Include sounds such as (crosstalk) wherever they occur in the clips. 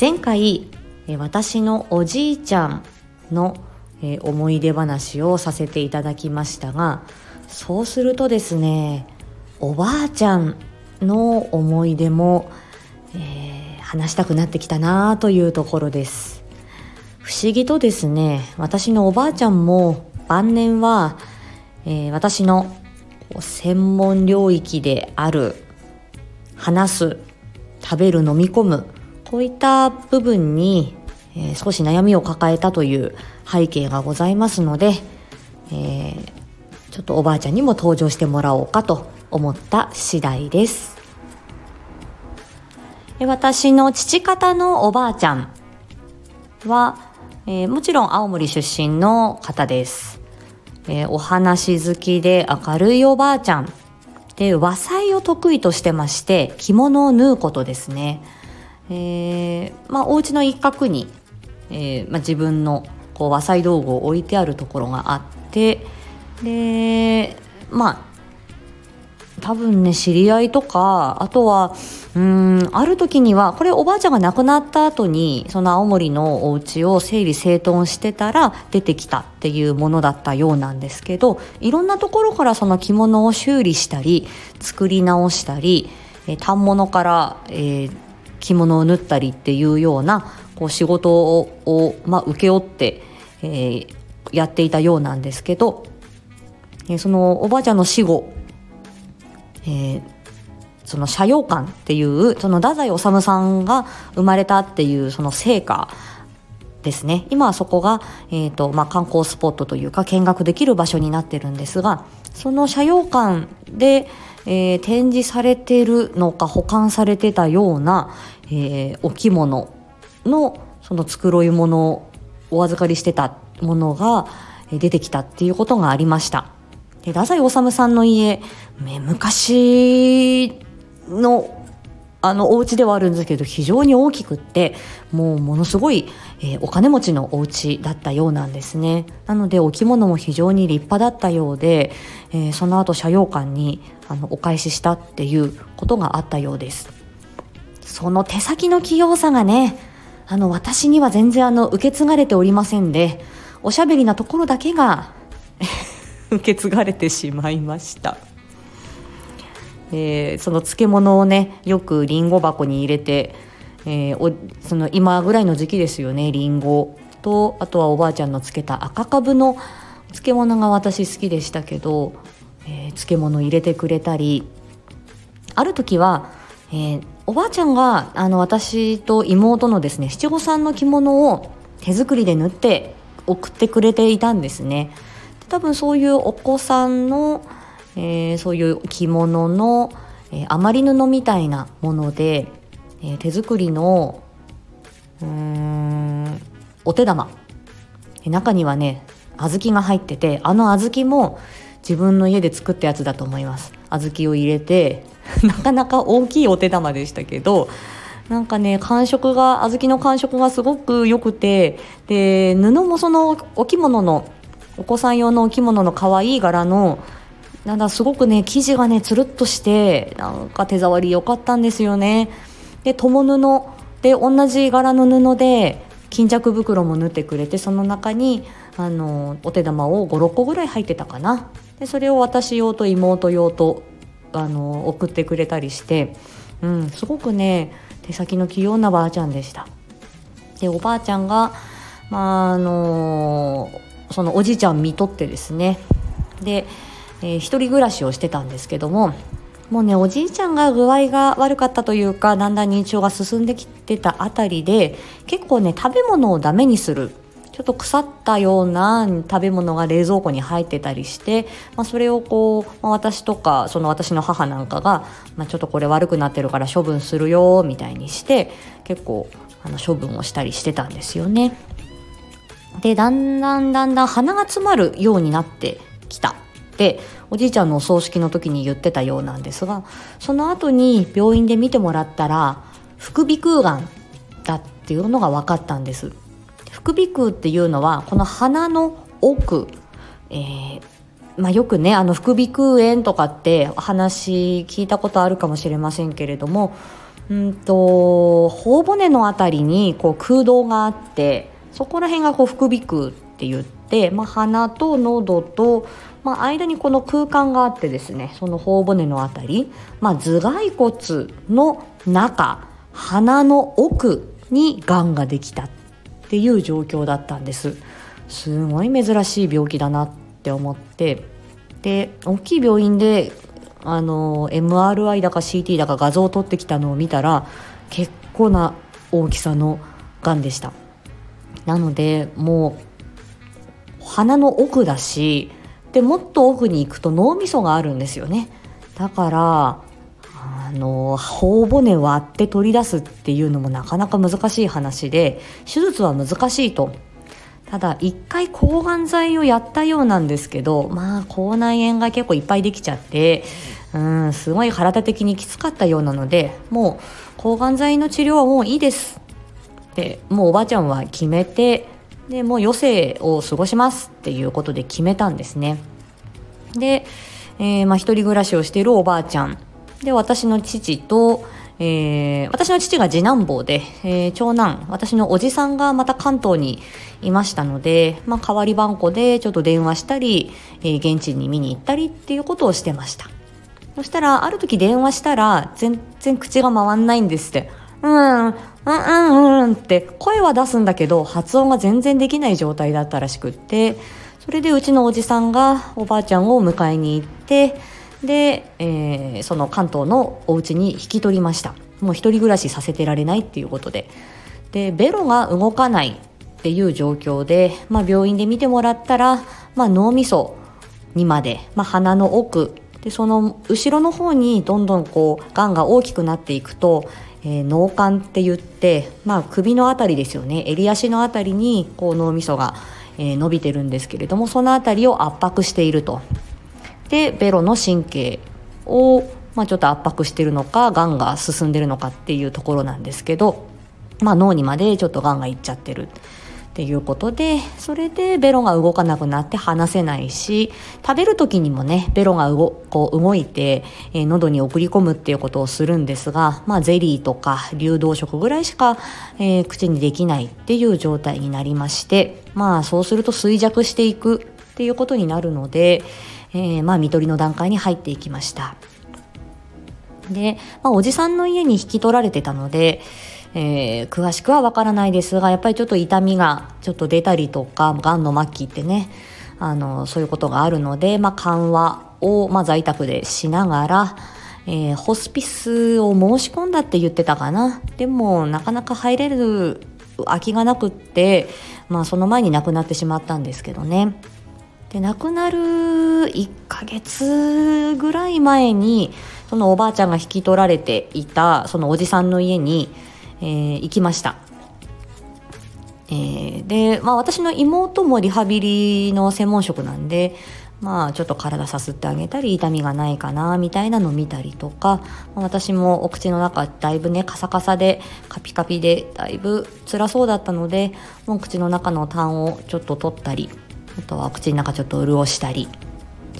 前回私のおじいちゃんの思い出話をさせていただきましたがそうするとですねおばあちゃんの思い出も、えー、話したくなってきたなというところです。不思議とですね私のおばあちゃんも晩年は、えー、私の専門領域である話す食べる飲み込むこういった部分に、えー、少し悩みを抱えたという背景がございますので、えー、ちょっとおばあちゃんにも登場してもらおうかと思った次第です。私の父方のおばあちゃんは、えー、もちろん青森出身の方です、えー、お話好きで明るいおばあちゃん。で和裁を得意としてまして着物を縫うことですね。えー、まあ、お家の一角に、えーまあ、自分のこう和裁道具を置いてあるところがあってでまあ多分ね知り合いとかあとはうんある時にはこれおばあちゃんが亡くなった後にその青森のお家を整理整頓してたら出てきたっていうものだったようなんですけどいろんなところからその着物を修理したり作り直したり反物から、えー、着物を縫ったりっていうようなこう仕事を、まあ、請け負って、えー、やっていたようなんですけど、えー、そのおばあちゃんの死後、えー、その斜陽館っていうその太宰治さんが生まれたっていうその成果ですね。今はそこが、えーとまあ、観光スポットというか見学できる場所になってるんですがその斜陽館で、えー、展示されてるのか保管されてたような、えー、お着物のその繕い物をお預かりしてたものが出てきたっていうことがありました。で太宰治さんの家昔のあのお家ではあるんですけど非常に大きくってもうものすごい、えー、お金持ちのお家だったようなんですね。なのでお着物も非常に立派だったようで、えー、その後斜陽館にあのお返ししたっていうことがあったようです。その手先の器用さがねあの私には全然あの受け継がれておりませんでおしゃべりなところだけが (laughs) 受け継がれてしまいました。えー、その漬物をねよくりんご箱に入れて、えー、おその今ぐらいの時期ですよねりんごとあとはおばあちゃんの漬けた赤かぶの漬物が私好きでしたけど、えー、漬物入れてくれたりある時は、えー、おばあちゃんがあの私と妹のですね七五三の着物を手作りで縫って送ってくれていたんですね。多分そういうお子さんのえー、そういう着物の、えー、余り布みたいなもので、えー、手作りのうんお手玉。中にはね小豆が入っててあの小豆も自分の家で作ったやつだと思います。小豆を入れて (laughs) なかなか大きいお手玉でしたけどなんかね感触が小豆の感触がすごく良くてで布もそのお着物のお子さん用のお着物の可愛い柄のなんだすごくね生地がねつるっとしてなんか手触り良かったんですよね。で友布で同じ柄の布で巾着袋も縫ってくれてその中にあのお手玉を56個ぐらい入ってたかな。でそれを私用と妹用とあの送ってくれたりして、うん、すごくね手先の器用なばあちゃんでした。でおばあちゃんがまああのそのおじいちゃん見とってですね。でえー、一人暮らしをしてたんですけどももうねおじいちゃんが具合が悪かったというかだんだん認知症が進んできてたあたりで結構ね食べ物をダメにするちょっと腐ったような食べ物が冷蔵庫に入ってたりして、まあ、それをこう、まあ、私とかその私の母なんかが、まあ、ちょっとこれ悪くなってるから処分するよみたいにして結構あの処分をしたりしてたんですよね。でだんだんだんだん鼻が詰まるようになってきたておじいちゃんのお葬式の時に言ってたようなんですがその後に病院で見てもらったら副鼻腔がんだっていうのが分かったんです。副鼻腔っていうのはこの鼻の奥、えーまあ、よくねあの副鼻腔炎とかって話聞いたことあるかもしれませんけれどもうんと頬骨の辺りにこう空洞があってそこら辺がこう副鼻腔って言って、まあ、鼻と喉と、まあ、間にこの空間があってですねその頬骨の辺り、まあ、頭蓋骨の中鼻の奥にがんができたっていう状況だったんです。すごい珍しい病気だなって思って。で大きい病院であの MRI だか CT だか画像を撮ってきたのを見たら結構な大きさのがんでした。なのでもう鼻の奥だしでもっと奥に行くと脳みそがあるんですよね。だからあの頬骨割って取り出すっていうのもなかなか難しい話で手術は難しいと。ただ一回抗がん剤をやったようなんですけどまあ口内炎が結構いっぱいできちゃってうんすごい体的にきつかったようなのでもう抗がん剤の治療はもういいです。ってもうおばあちゃんは決めてでもう余生を過ごしますっていうことで決めたんですねで、えー、まあ一人暮らしをしているおばあちゃんで私の父とえー、私の父が次男坊で、えー、長男、私のおじさんがまた関東にいましたので、まあ、代わり番号でちょっと電話したり、えー、現地に見に行ったりっていうことをしてました。そしたら、ある時電話したら、全然口が回んないんですって。うん、うん、うん、うんって声は出すんだけど、発音が全然できない状態だったらしくって、それでうちのおじさんがおばあちゃんを迎えに行って、で、えー、その関東のお家に引き取りました。もう一人暮らしさせてられないっていうことで。でベロが動かないっていう状況で、まあ、病院で見てもらったら、まあ、脳みそにまで、まあ、鼻の奥。でその後ろの方にどんどんこうがんが大きくなっていくと、えー、脳幹って言って、まあ、首の辺りですよね襟足の辺りにこう脳みそが、えー、伸びてるんですけれどもその辺りを圧迫していると。でベロの神経を、まあ、ちょっと圧迫してるのかがんが進んでるのかっていうところなんですけど、まあ、脳にまでちょっとがんがいっちゃってるっていうことでそれでベロが動かなくなって話せないし食べる時にもねベロが動こう動いて、えー、喉に送り込むっていうことをするんですが、まあ、ゼリーとか流動食ぐらいしか、えー、口にできないっていう状態になりましてまあそうすると衰弱していくっていうことになるので、えー、まあ、看取りの段階に入っていきました。で、まあ、おじさんの家に引き取られてたので、えー、詳しくはわからないですが、やっぱりちょっと痛みがちょっと出たりとか、がんの末期ってね、あの、そういうことがあるので、まあ、緩和を、まあ、在宅でしながら、えー、ホスピスを申し込んだって言ってたかな。でも、なかなか入れる空きがなくって、まあ、その前に亡くなってしまったんですけどね。で亡くなる1ヶ月ぐらい前にそのおばあちゃんが引き取られていたそのおじさんの家に、えー、行きました。えー、で、まあ、私の妹もリハビリの専門職なんで、まあ、ちょっと体さすってあげたり痛みがないかなみたいなのを見たりとか、ま、私もお口の中だいぶねカサカサでカピカピでだいぶ辛そうだったのでもう口の中の痰をちょっと取ったりあとは口の中ちょっと潤したり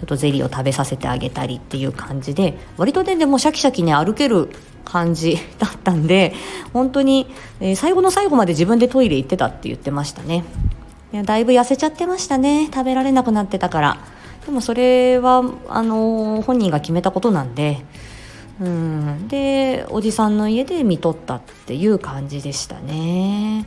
ちょっとゼリーを食べさせてあげたりっていう感じで割とねでもシャキシャキね歩ける感じだったんで (laughs) 本当に、えー、最後の最後まで自分でトイレ行ってたって言ってましたね。いやだいぶ痩せちゃってましたね。食べられなくなってたから。でもそれはあのー、本人が決めたことなんでうん。でおじさんの家で見とったっていう感じでしたね。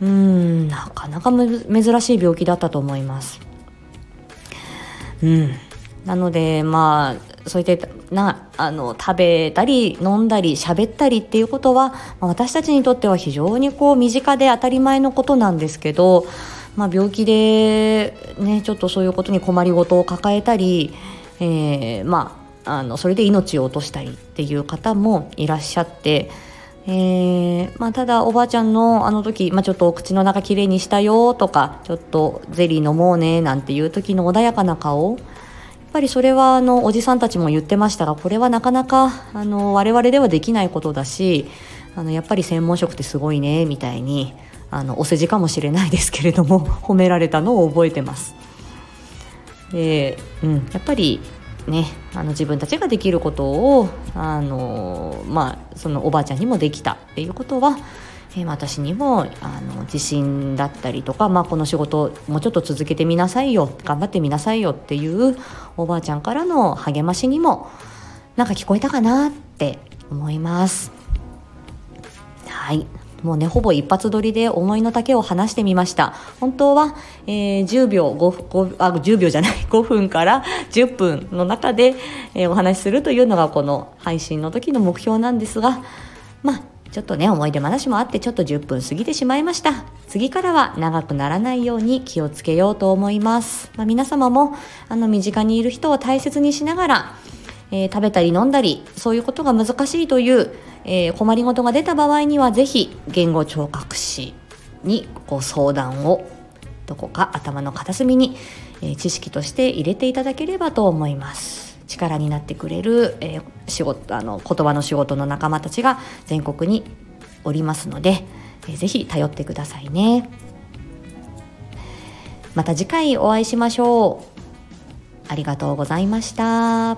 うん。なかなか珍しい病気だったと思います。うん。なのでまあそういったなあの食べたり飲んだり喋ったりっていうことは、まあ、私たちにとっては非常にこう身近で当たり前のことなんですけど、まあ、病気で、ね、ちょっとそういうことに困りごとを抱えたり、えー、まああのそれで命を落としたりっていう方もいらっしゃって。えーまあ、ただおばあちゃんのあの時、まあ、ちょっとお口の中きれいにしたよとかちょっとゼリー飲もうねなんていう時の穏やかな顔ぱりそれはあのおじさんたちも言ってましたがこれはなかなかあの我々ではできないことだしあのやっぱり専門職ってすごいねみたいにあのお世辞かもしれないですけれども (laughs) 褒められたのを覚えてます。で、うん、やっぱりねあの自分たちができることをあの、まあ、そのおばあちゃんにもできたっていうことは、えー、私にもあの自信だったりとか、まあ、この仕事もうちょっと続けてみなさいよ頑張ってみなさいよっていうおばあちゃんからの励ましにもなんか聞こえたかなって思います。はいもうねほぼ一発撮りで思いの丈を話してみました本当は、えー、10秒 5, 5あ10秒じゃない (laughs) 5分から10分の中で、えー、お話しするというのがこの配信の時の目標なんですがまあちょっとね思い出話もあってちょっと10分過ぎてしまいました。次からは長くならないように気をつけようと思います、まあ、皆様もあの身近にいる人を大切にしながらえー、食べたり飲んだりそういうことが難しいという、えー、困りごとが出た場合にはぜひ言語聴覚士にご相談をどこか頭の片隅に、えー、知識として入れていただければと思います。力になってくれる、え仕事あの言葉の仕事の仲間たちが全国におりますので、えー、ぜひ頼ってくださいねまた次回お会いしましょうありがとうございました。